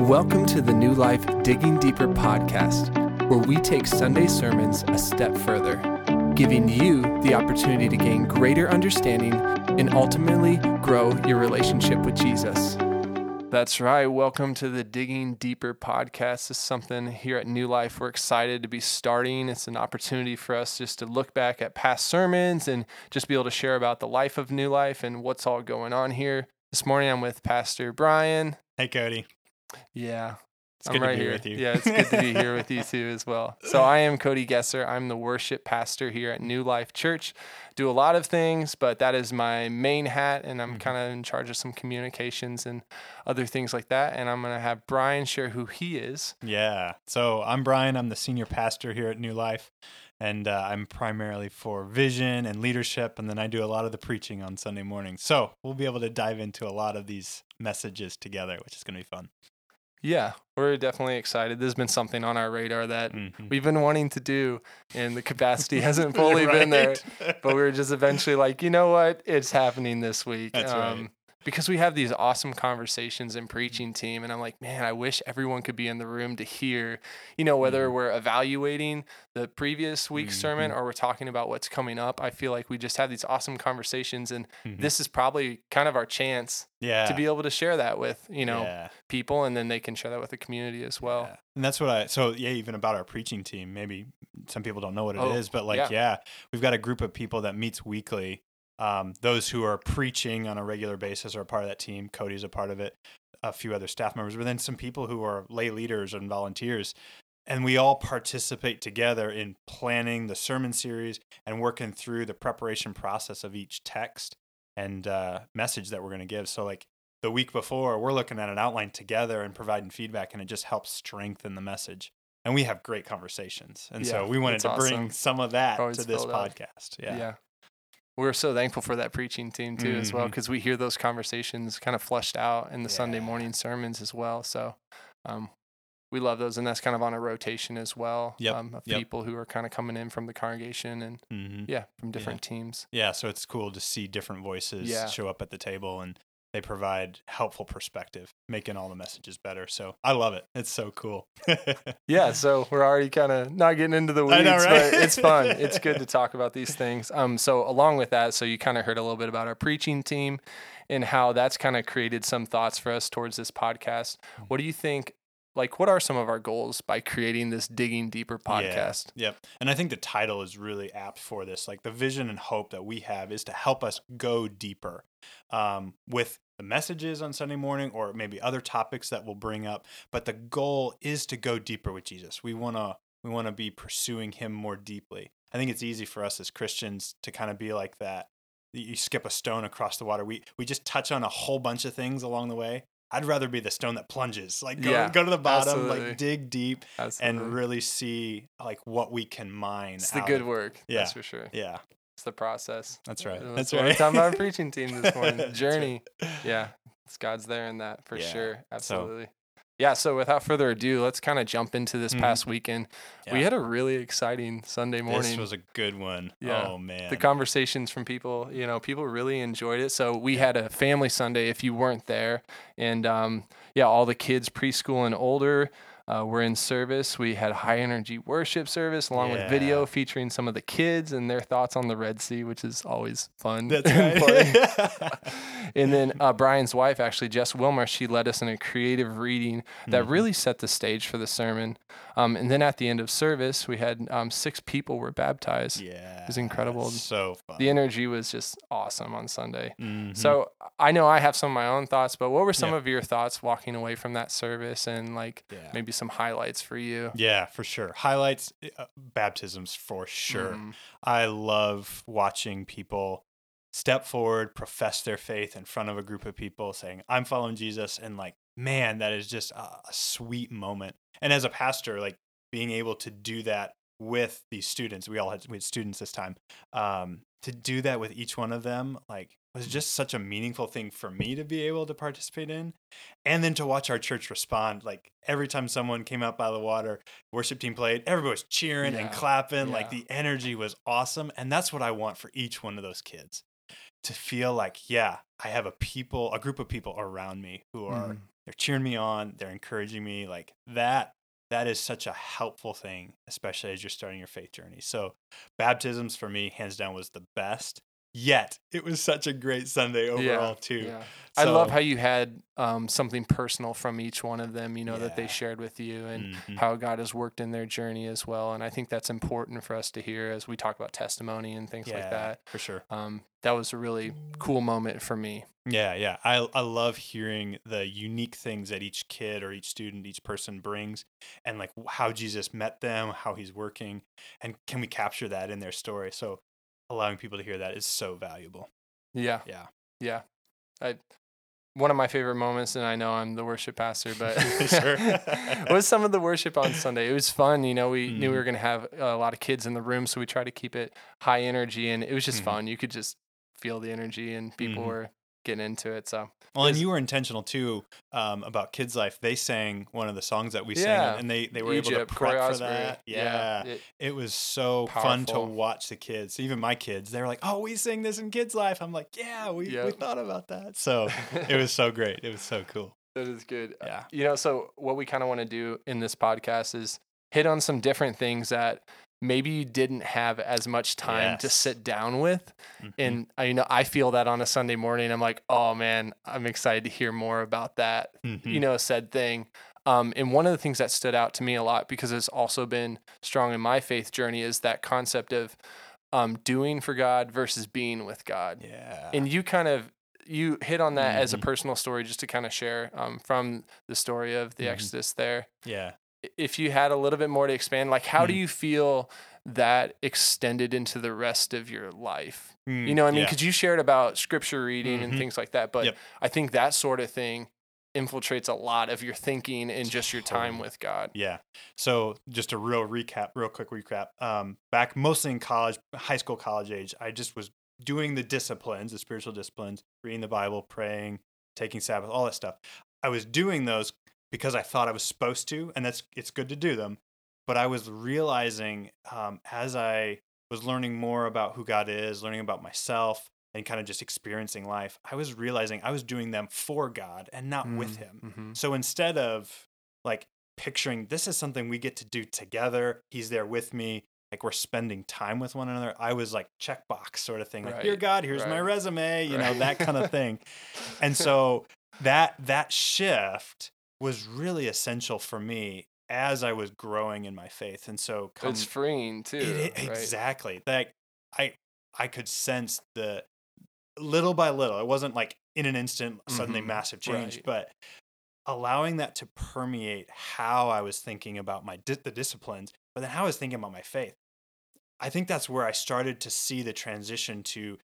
Welcome to the New Life Digging Deeper podcast, where we take Sunday sermons a step further, giving you the opportunity to gain greater understanding and ultimately grow your relationship with Jesus. That's right. Welcome to the Digging Deeper podcast. This is something here at New Life we're excited to be starting. It's an opportunity for us just to look back at past sermons and just be able to share about the life of New Life and what's all going on here. This morning I'm with Pastor Brian. Hey, Cody. Yeah. It's I'm good right to be here. with you. Yeah, it's good to be here with you too as well. So I am Cody Gesser. I'm the worship pastor here at New Life Church. Do a lot of things, but that is my main hat, and I'm Mhm. kind of in charge of some communications and other things like that. And I'm gonna have Brian share who he is. Yeah. So I'm Brian. I'm the senior pastor here at New Life, and uh, I'm primarily for vision and leadership, and then I do a lot of the preaching on Sunday mornings. So we'll be able to dive into a lot of these messages together, which is going to be fun. Yeah, we're definitely excited. This has been something on our radar that Mhm. we've been wanting to do, and the capacity hasn't fully been there. But we were just eventually like, you know what? It's happening this week. That's right. Because we have these awesome conversations in preaching team, and I'm like, man, I wish everyone could be in the room to hear, you know, whether Mhm. we're evaluating the previous week's sermon Mhm. or we're talking about what's coming up. I feel like we just have these awesome conversations, and Mhm. this is probably kind of our chance yeah. to be able to share that with, you know, yeah. people, and then they can share that with the community as well. Yeah. And that's what I so yeah, even about our preaching team, maybe some people don't know what it is, Oh, but like yeah. we've got a group of people that meets weekly. Um, those who are preaching on a regular basis are a part of that team. Cody's a part of it, a few other staff members, but then some people who are lay leaders and volunteers. And we all participate together in planning the sermon series and working through the preparation process of each text and uh, message that we're going to give. So, like the week before, we're looking at an outline together and providing feedback, and it just helps strengthen the message. And we have great conversations. And so we wanted to bring awesome. some of that Always to this podcast. Yeah. We're so thankful for that preaching team too, as well, because we hear those conversations kind of flushed out in the Sunday morning sermons as well. So, um, we love those, and that's kind of on a rotation as well. Yep, Um, of yep. people who are kind of coming in from the congregation and hmm yeah, from different teams. Yeah. So it's cool to see different voices Yeah. show up at the table and they provide helpful perspective, making all the messages better. So I love it. It's so cool. Yeah, so we're already kind of not getting into the weeds, know, right? but it's fun. It's good to talk about these things. Um, so along with that, so you kind of heard a little bit about our preaching team and how that's kind of created some thoughts for us towards this podcast. What do you think? Like, what are some of our goals by creating this digging deeper podcast? Yeah, yep. And I think the title is really apt for this. Like the vision and hope that we have is to help us go deeper um, with the messages on Sunday morning or maybe other topics that we'll bring up. But the goal is to go deeper with Jesus. We want to we want to be pursuing him more deeply. I think it's easy for us as Christians to kind of be like that. You skip a stone across the water. We we just touch on a whole bunch of things along the way. I'd rather be the stone that plunges. Like go Yeah, go to the bottom, absolutely. like dig deep Absolutely. and really see like what we can mine. it's the good of- work. Yeah. That's for sure. Yeah, It's the process. that's right. That's That's what right. We're talking about our preaching team this morning. That's right. Journey. Yeah. It's God's there in that for Yeah, sure. so- Absolutely. yeah. So without further ado, let's kind of jump into this Mhm. past weekend. We had a really exciting Sunday morning. This was a good one. Yeah. Oh man. the conversations from people, you know, people really enjoyed it. So we had a family Sunday if you weren't there. And um, yeah, all the kids, preschool and older, uh, were in service. We had high energy worship service along with video featuring some of the kids and their thoughts on the Red Sea, which is always fun. That's right. and then uh, Brian's wife, actually, Jess Wilmer, she led us in a creative reading that Mhm. really set the stage for the sermon. Um, and then at the end of service, we had um, six people were baptized. yeah. It was incredible. So fun. The energy was just awesome on Sunday. Mhm. So I know I have some of my own thoughts, but what were some Yeah. of your thoughts walking away from that service and like yeah. maybe some highlights for you? Yeah, for sure. Highlights uh, baptisms for sure. Mm, I love watching people step forward, profess their faith in front of a group of people saying, I'm following Jesus. And like, man, that is just a, sweet moment. And as a pastor, like being able to do that with these students, we all had, we had students this time, um, to do that with each one of them, like, was just such a meaningful thing for me to be able to participate in. And then to watch our church respond. Like every time someone came up out of the water, worship team played, everybody was cheering and Yeah, clapping. Like the energy was awesome. And that's what I want for each one of those kids to feel like, yeah, I have a people, a group of people around me who are Mhm. They're cheering me on, they're encouraging me. Like that, that is such a helpful thing, especially as you're starting your faith journey. So, baptisms for me, hands down, was the best. Yet it was such a great Sunday overall too. Yeah. I love how you had um, something personal from each one of them, you know, that they shared with you and Mhm. how God has worked in their journey as well. And I think that's important for us to hear as we talk about testimony and things like Yeah, that. for sure. Um, that was a really cool moment for me. Yeah, yeah. I I love hearing the unique things that each kid or each student, each person brings and like how Jesus met them, how he's working, and can we capture that in their story? So allowing people to hear that is so valuable. Yeah. Yeah. Yeah. I, one of my favorite moments, and I know I'm the worship pastor, but was some of the worship on Sunday. It was fun. You know, we knew we Mhm. were going to have a lot of kids in the room, so we tried to keep it high energy, and it was just Mhm. fun. You could just feel the energy, and people Mhm. were getting into it. So Well, and you were intentional too um, about Kids Life. They sang one of the songs that we sang, and they, they were able Egypt, to Corey prep for that. Yeah, it- it was so fun to watch the kids. Even my kids, they were like, "Oh, we sing this in Kids Life." I'm like, "Yeah, we, we thought about that." So it was so great. It was so cool. That is good. Uh, Yeah. You know, so what we kind of want to do in this podcast is hit on some different things that maybe you didn't have as much time to sit down with. Mhm. And I you know I feel that on a Sunday morning. I'm like, oh man, I'm excited to hear more about that. You Mhm. know, said thing. Um, and one of the things that stood out to me a lot because it's also been strong in my faith journey is that concept of um, doing for God versus being with God. yeah. And you kind of you hit on that as a Mhm. personal story just to kind of share um, from the story of the Mhm. Exodus there. yeah. If you had a little bit more to expand, like how do Mm. you feel that extended into the rest of your life? You Mm, know what I mean? yeah. Because you shared about scripture reading and Mhm. things like that, but Yep. I think that sort of thing infiltrates a lot of your thinking and just your time with God. Yeah. So just a real recap, real quick recap. Um, back mostly in college, high school, college age, I just was doing the disciplines, the spiritual disciplines, reading the Bible, praying, taking Sabbath, all that stuff. I was doing those because I thought I was supposed to, and that's it's good to do them. But I was realizing um, as I was learning more about who God is, learning about myself, and kind of just experiencing life, I was realizing I was doing them for God and not with Him. hmm So instead of like picturing this is something we get to do together, he's there with me, like we're spending time with one another, I was like checkbox sort of thing. Like, dear God, here's my resume, you know, that kind of thing. And so that that shift was really essential for me as I was growing in my faith. And so come, It's freeing too. it, right? exactly. Like I I could sense the little by little. It wasn't like in an instant suddenly Mhm, massive change, right. but allowing that to permeate how I was thinking about my di- the disciplines, but then how I was thinking about my faith. I think that's where I started to see the transition to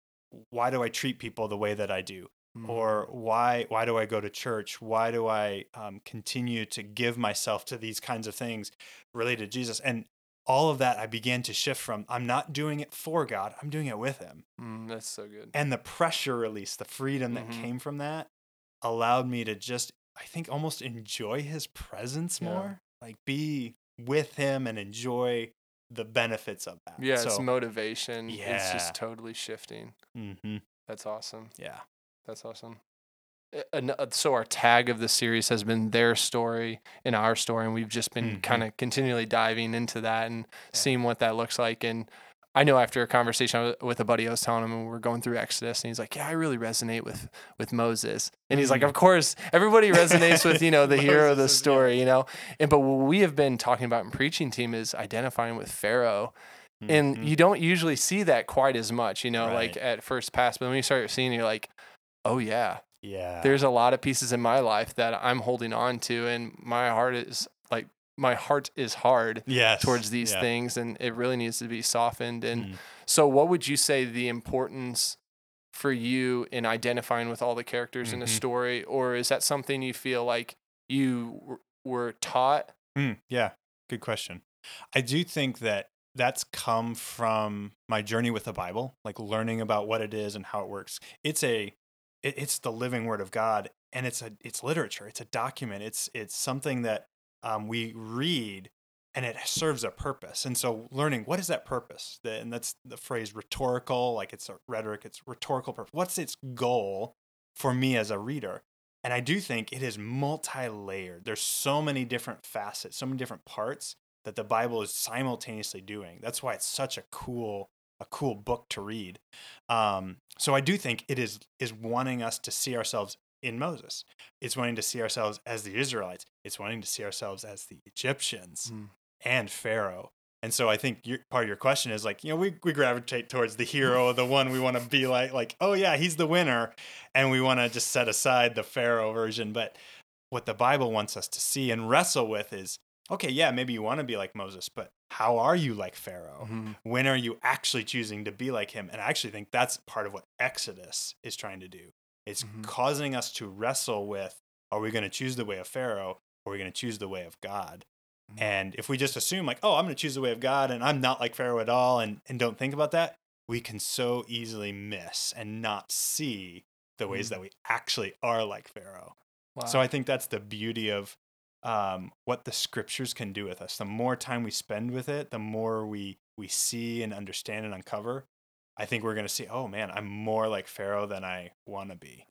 why do I treat people the way that I do? Mhm. or why why do I go to church? Why do I um, continue to give myself to these kinds of things related to Jesus? And all of that, I began to shift from I'm not doing it for God, I'm doing it with Him. Mm, that's so good. And the pressure release, the freedom that Mhm. came from that, allowed me to just, I think, almost enjoy His presence Yeah. more, like be with Him and enjoy the benefits of that. Yeah, it's so, motivation. It's just totally shifting. mhm, That's awesome. yeah, That's awesome. Uh, an- uh, So our tag of the series has been their story and our story, and we've just been Mhm. kind of continually diving into that and Yeah. seeing what that looks like. And I know after a conversation with- a buddy, I was telling him, and we are going through Exodus, and he's like, "Yeah, I really resonate with with Moses." And he's like, Mm. "Of course, everybody resonates with you know the hero of the yeah. story, you know." And but what we have been talking about in preaching team is identifying with Pharaoh and mhm, you don't usually see that quite as much, you know, like at first pass. But when you start seeing, it, you're like, oh yeah, yeah, there's a lot of pieces in my life that I'm holding on to, and my heart is like my heart is hard yes, towards these yeah. things, and it really needs to be softened. And Mm. so, what would you say the importance for you in identifying with all the characters in a Mhm. story, or is that something you feel like you w- were taught? Mm, yeah, good question. I do think that that's come from my journey with the Bible, like learning about what it is and how it works. It's a it, it's the living word of God and it's a it's literature. It's a document. It's it's something that um, we read and it serves a purpose. And so learning what is that purpose? The, and that's the phrase rhetorical, like it's a rhetoric, it's rhetorical purpose. What's its goal for me as a reader? And I do think it is multi layered. There's so many different facets, so many different parts that the Bible is simultaneously doing. That's why it's such a cool a cool book to read. Um, so I do think it is is wanting us to see ourselves in Moses. It's wanting to see ourselves as the Israelites. It's wanting to see ourselves as the Egyptians Mm. and Pharaoh. And so I think your, part of your question is like, you know, we, we gravitate towards the hero, the one we want to be like, like, oh yeah, he's the winner. And we want to just set aside the Pharaoh version. But what the Bible wants us to see and wrestle with is, okay, yeah, maybe you want to be like Moses, but how are you like Pharaoh? Mhm. When are you actually choosing to be like him? And I actually think that's part of what Exodus is trying to do. It's Mhm. causing us to wrestle with, are we going to choose the way of Pharaoh or are we going to choose the way of God? Mhm. And if we just assume like, oh, I'm going to choose the way of God and I'm not like Pharaoh at all and, and don't think about that, we can so easily miss and not see the ways Mm. that we actually are like Pharaoh. Wow. So I think that's the beauty of um, what the scriptures can do with us. The more time we spend with it, the more we we see and understand and uncover. I think we're going to see, oh man, I'm more like Pharaoh than I want to be.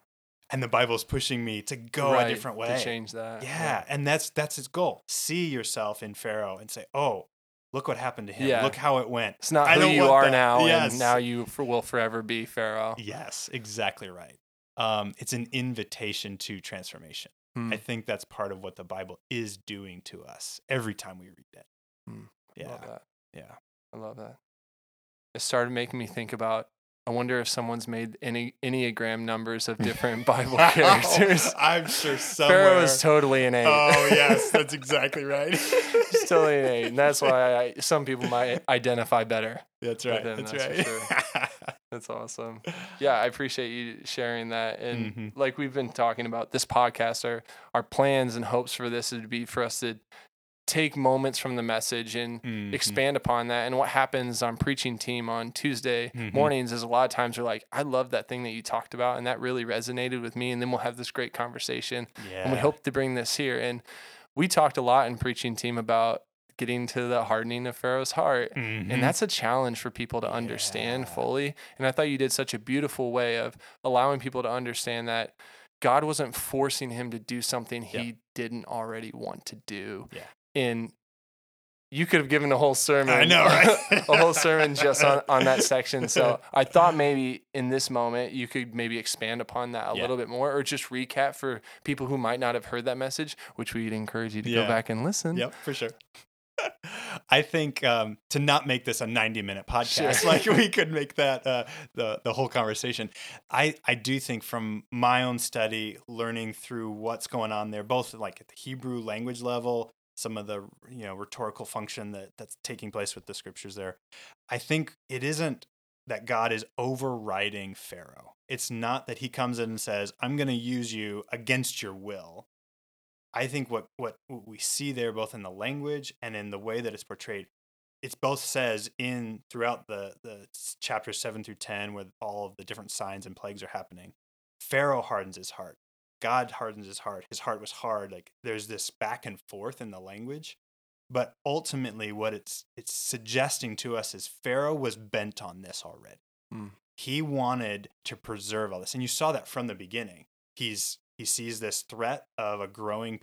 And the Bible's pushing me to go Right, a different way. to change that. Yeah, and that's that's its goal. See yourself in Pharaoh and say, "Oh, look what happened to him. Yeah. Look how it went." It's not I who you are that. now, Yes. and now you for, will forever be Pharaoh. Yes, exactly right. Um, it's an invitation to transformation. Hmm. I think that's part of what the Bible is doing to us every time we read it. Hmm. Yeah, Love that. yeah. I love that. It started making me think about. I wonder if someone's made any enneagram numbers of different Bible characters. I'm sure somewhere. Pharaoh is totally an eight. oh yes, that's exactly right. He's totally an eight, and that's why I, some people might identify better. That's right. That's, that's right. That's awesome. Yeah, I appreciate you sharing that. And Mhm. like we've been talking about this podcast, our our plans and hopes for this would be for us to take moments from the message and Mhm. expand upon that. And what happens on preaching team on Tuesday Mhm. mornings is a lot of times we're like, I love that thing that you talked about, and that really resonated with me. And then we'll have this great conversation. Yeah. And we hope to bring this here. And we talked a lot in preaching team about getting to the hardening of Pharaoh's heart. Mhm. And that's a challenge for people to understand Yeah. fully. And I thought you did such a beautiful way of allowing people to understand that God wasn't forcing him to do something he didn't already want to do. Yeah. And you could have given a whole sermon. I know, right? a whole sermon just on, on that section. So I thought maybe in this moment you could maybe expand upon that a Yeah. little bit more or just recap for people who might not have heard that message, which we'd encourage you to Yeah. go back and listen. Yep, for sure. I think um, to not make this a 90 minute podcast, Sure. like we could make that uh, the the whole conversation. I I do think from my own study, learning through what's going on there, both like at the Hebrew language level, some of the you know rhetorical function that that's taking place with the scriptures there. I think it isn't that God is overriding Pharaoh. It's not that he comes in and says, "I'm going to use you against your will." I think what, what what we see there, both in the language and in the way that it's portrayed, it's both says in throughout the the chapters seven through ten, where all of the different signs and plagues are happening. Pharaoh hardens his heart. God hardens his heart. His heart was hard. Like there's this back and forth in the language, but ultimately, what it's it's suggesting to us is Pharaoh was bent on this already. Hmm. He wanted to preserve all this, and you saw that from the beginning. He's he sees this threat of a growing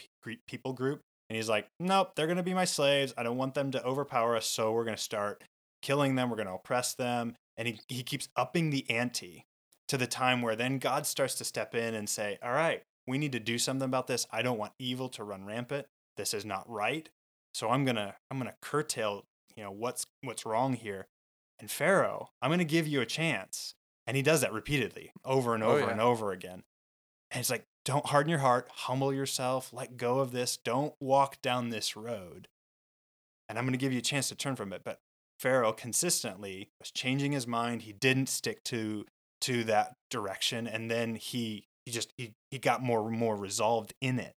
people group, and he's like, "Nope, they're going to be my slaves. I don't want them to overpower us, so we're going to start killing them. We're going to oppress them." And he he keeps upping the ante to the time where then God starts to step in and say, "All right, we need to do something about this. I don't want evil to run rampant. This is not right. So I'm going to I'm going to curtail, you know, what's what's wrong here." And Pharaoh, I'm going to give you a chance. And he does that repeatedly, over and Oh, over yeah. and over again. And it's like, don't harden your heart, humble yourself, let go of this, don't walk down this road. And I'm going to give you a chance to turn from it. But Pharaoh consistently was changing his mind. He didn't stick to to that direction, and then he he just he he got more and more resolved in it.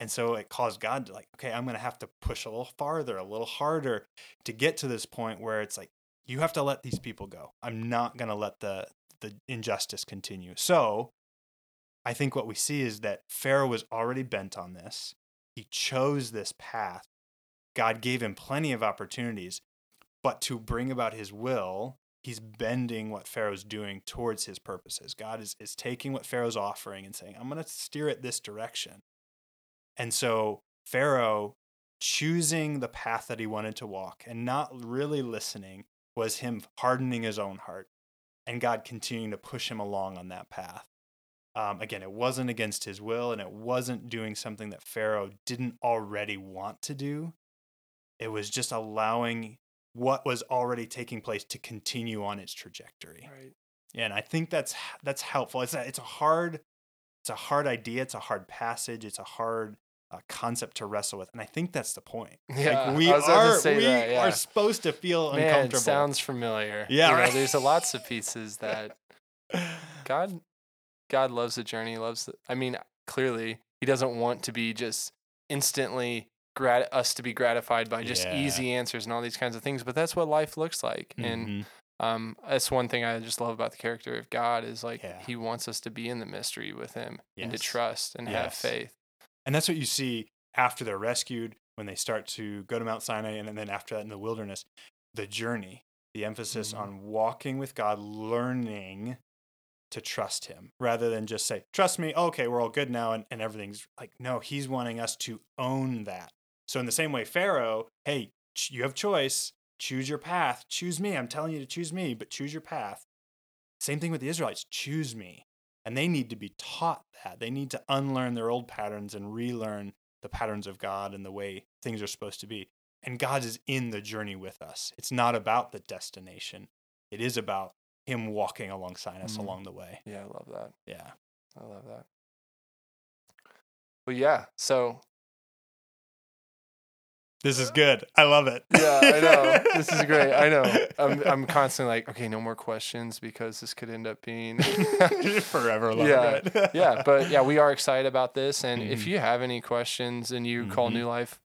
And so it caused God to like, okay, I'm going to have to push a little farther, a little harder to get to this point where it's like you have to let these people go. I'm not going to let the the injustice continue. So I think what we see is that Pharaoh was already bent on this. He chose this path. God gave him plenty of opportunities, but to bring about his will, he's bending what Pharaoh's doing towards his purposes. God is, is taking what Pharaoh's offering and saying, I'm going to steer it this direction. And so Pharaoh choosing the path that he wanted to walk and not really listening was him hardening his own heart and God continuing to push him along on that path. Um, again, it wasn't against his will and it wasn't doing something that Pharaoh didn't already want to do. It was just allowing what was already taking place to continue on its trajectory. Right. And I think that's that's helpful. It's a, it's a hard it's a hard idea. It's a hard passage. It's a hard uh, concept to wrestle with, and I think that's the point. Yeah, like we I was about to are we that, yeah. are supposed to feel Man, uncomfortable. sounds familiar. Yeah, You know, there's a lots of pieces that God God loves the journey, loves the I mean, clearly he doesn't want to be just instantly grat us to be gratified by just Yeah. easy answers and all these kinds of things, but that's what life looks like. And Mhm. um that's one thing I just love about the character of God is like Yeah. he wants us to be in the mystery with him and to trust and have faith. And that's what you see after they're rescued, when they start to go to Mount Sinai, and then after that in the wilderness, the journey, the emphasis Mhm. on walking with God, learning to trust Him rather than just say, trust me, okay, we're all good now, and, and everything's like, no, He's wanting us to own that. So, in the same way, Pharaoh, hey, ch- you have choice, choose your path, choose me. I'm telling you to choose me, but choose your path. Same thing with the Israelites, choose me. And they need to be taught that. They need to unlearn their old patterns and relearn the patterns of God and the way things are supposed to be. And God is in the journey with us. It's not about the destination, it is about Him walking alongside us Mhm. along the way. Yeah, I love that. Yeah. I love that. Well, yeah. So This is good. I love it. yeah, I know. This is great. I know. I'm I'm constantly like, okay, no more questions because this could end up being forever. Love Yeah, yeah, but yeah, we are excited about this. And if Mhm. you have any questions and you call Mhm. New Life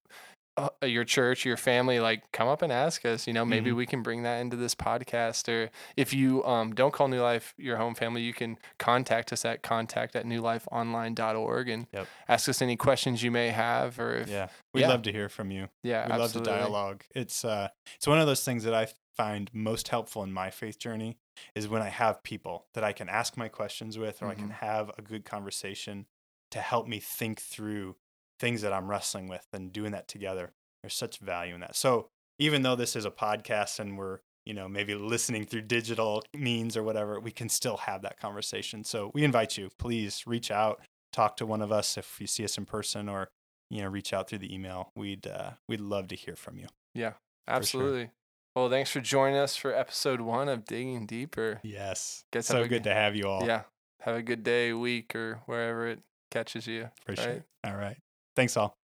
uh, your church, your family, like come up and ask us. You know, maybe Mhm. we can bring that into this podcast. Or if you um, don't call New Life your home family, you can contact us at contact at newlifeonline.org and Yep. ask us any questions you may have. Or if, yeah. We'd Yeah. love to hear from you. yeah, we love to dialogue. It's uh, it's one of those things that I find most helpful in my faith journey is when I have people that I can ask my questions with, or I can Mhm. have a good conversation to help me think through things that I'm wrestling with, and doing that together. There's such value in that. So even though this is a podcast and we're you know maybe listening through digital means or whatever, we can still have that conversation. So we invite you, please reach out, talk to one of us if you see us in person, or you know reach out through the email. We'd uh, we'd love to hear from you. Yeah. Absolutely. Well, thanks for joining us for episode one of Digging Deeper. Yes. Guys, so good to have you all. Yeah. Have a good day, week, or wherever it catches you. For right? sure. All right. Thanks all.